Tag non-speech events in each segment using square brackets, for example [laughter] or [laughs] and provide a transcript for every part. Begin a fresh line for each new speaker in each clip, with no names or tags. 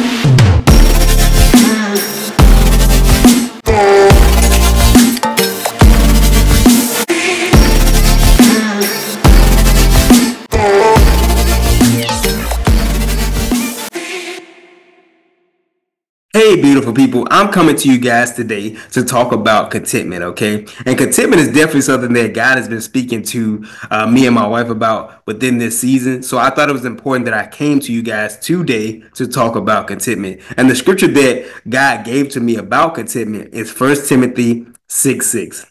Thank you. Hey, beautiful people. I'm coming to you guys today to talk about contentment, okay? And contentment is definitely something that God has been speaking to uh, me and my wife about within this season. So I thought it was important that I came to you guys today to talk about contentment. And the scripture that God gave to me about contentment is First Timothy 6 6.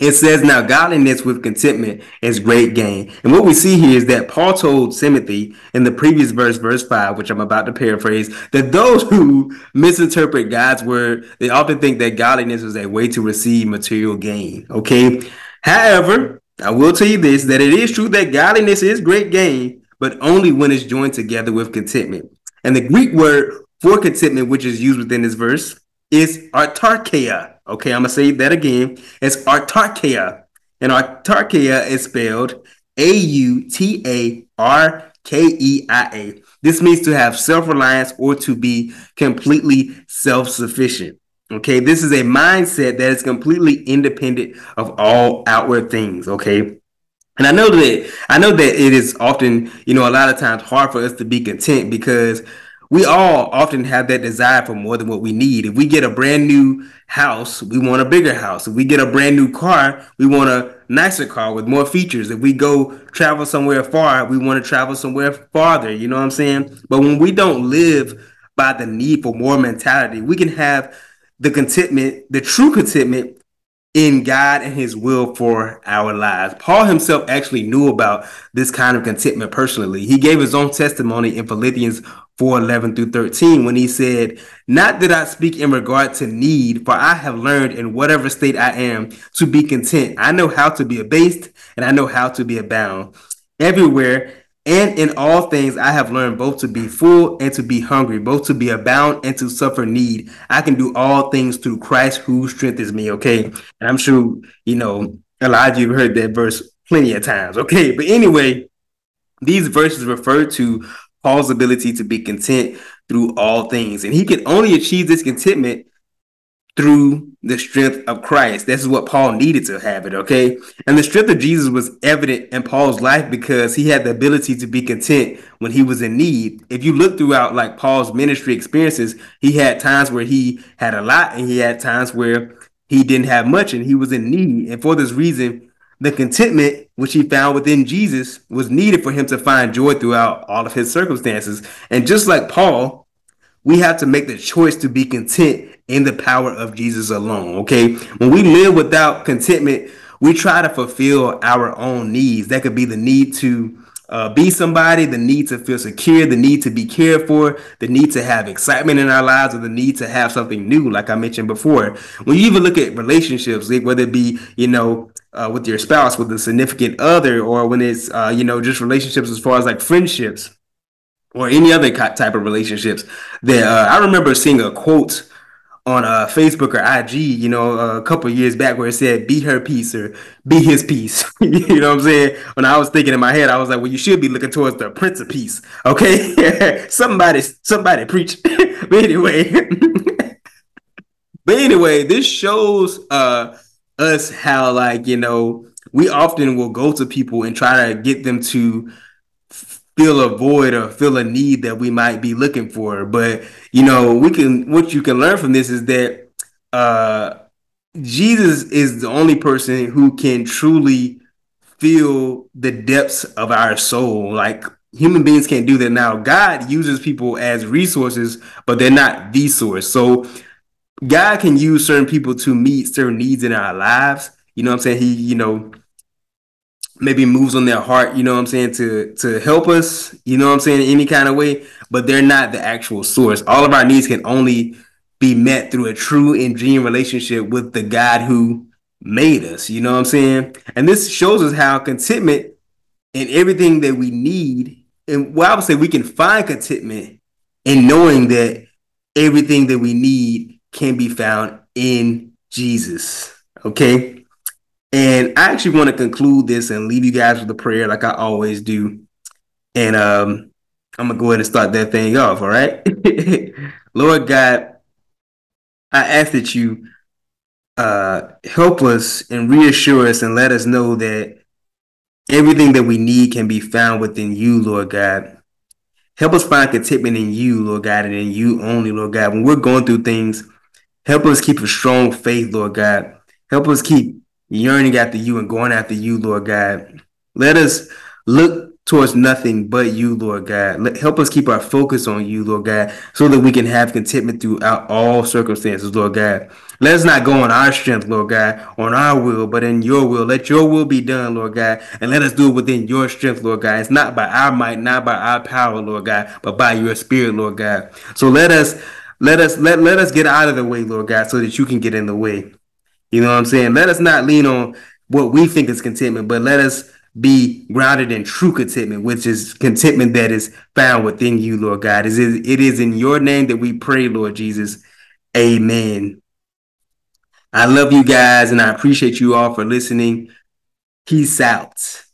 It says, Now godliness with contentment is great gain. And what we see here is that Paul told Timothy in the previous verse, verse 5, which I'm about to paraphrase, that those who misinterpret God's word, they often think that godliness is a way to receive material gain. Okay. However, I will tell you this that it is true that godliness is great gain, but only when it's joined together with contentment. And the Greek word for contentment, which is used within this verse, is autarkeia. Okay, I'm gonna say that again. It's autarkeia, and autarkeia is spelled A U T A R K E I A. This means to have self reliance or to be completely self sufficient. Okay, this is a mindset that is completely independent of all outward things. Okay. And I know that I know that it is often, you know, a lot of times hard for us to be content because we all often have that desire for more than what we need. If we get a brand new house, we want a bigger house. If we get a brand new car, we want a nicer car with more features. If we go travel somewhere far, we want to travel somewhere farther. You know what I'm saying? But when we don't live by the need for more mentality, we can have the contentment, the true contentment in God and his will for our lives. Paul himself actually knew about this kind of contentment personally. He gave his own testimony in Philippians 4 11 through 13 when he said, Not that I speak in regard to need, for I have learned in whatever state I am to be content. I know how to be abased and I know how to be abound. Everywhere and in all things I have learned both to be full and to be hungry, both to be abound and to suffer need. I can do all things through Christ who strengthens me. Okay. And I'm sure, you know, a lot of you have heard that verse plenty of times. Okay. But anyway, these verses refer to Paul's ability to be content through all things. And he can only achieve this contentment through the strength of Christ. This is what Paul needed to have it, okay? And the strength of Jesus was evident in Paul's life because he had the ability to be content when he was in need. If you look throughout like Paul's ministry experiences, he had times where he had a lot and he had times where he didn't have much and he was in need. And for this reason, the contentment which he found within Jesus was needed for him to find joy throughout all of his circumstances. And just like Paul, we have to make the choice to be content in the power of Jesus alone. Okay. When we live without contentment, we try to fulfill our own needs. That could be the need to uh, be somebody, the need to feel secure, the need to be cared for, the need to have excitement in our lives, or the need to have something new, like I mentioned before. When you even look at relationships, like whether it be, you know, uh, with your spouse, with a significant other, or when it's, uh, you know, just relationships as far as like friendships or any other type of relationships, that uh, I remember seeing a quote on uh, Facebook or IG, you know, a couple years back where it said "be her peace" or "be his peace." [laughs] you know what I'm saying? When I was thinking in my head, I was like, "Well, you should be looking towards the Prince of Peace." Okay, [laughs] somebody, somebody preach. [laughs] but anyway, but anyway, this shows uh, us how, like, you know, we often will go to people and try to get them to fill a void or fill a need that we might be looking for. But you know, we can what you can learn from this is that uh Jesus is the only person who can truly feel the depths of our soul. Like human beings can't do that now. God uses people as resources, but they're not the source. So God can use certain people to meet certain needs in our lives. You know what I'm saying? He, you know, maybe moves on their heart, you know what I'm saying, to to help us, you know what I'm saying, in any kind of way, but they're not the actual source. All of our needs can only be met through a true and genuine relationship with the God who made us, you know what I'm saying? And this shows us how contentment and everything that we need, and well, I would say we can find contentment in knowing that everything that we need can be found in Jesus. Okay. And I actually want to conclude this and leave you guys with a prayer like I always do. And um, I'm gonna go ahead and start that thing off. All right, [laughs] Lord God, I ask that you uh, help us and reassure us and let us know that everything that we need can be found within you, Lord God. Help us find contentment in you, Lord God, and in you only, Lord God. When we're going through things, help us keep a strong faith, Lord God. Help us keep yearning after you and going after you, Lord God. Let us look towards nothing but you, Lord God. Let, help us keep our focus on you, Lord God, so that we can have contentment throughout all circumstances, Lord God. Let us not go on our strength, Lord God, on our will, but in your will. Let your will be done, Lord God, and let us do it within your strength, Lord God. It's not by our might, not by our power, Lord God, but by your spirit, Lord God. So let us let us let, let us get out of the way, Lord God, so that you can get in the way. You know what I'm saying? Let us not lean on what we think is contentment, but let us be grounded in true contentment, which is contentment that is found within you, Lord God. It is, it is in your name that we pray, Lord Jesus. Amen. I love you guys and I appreciate you all for listening. Peace out.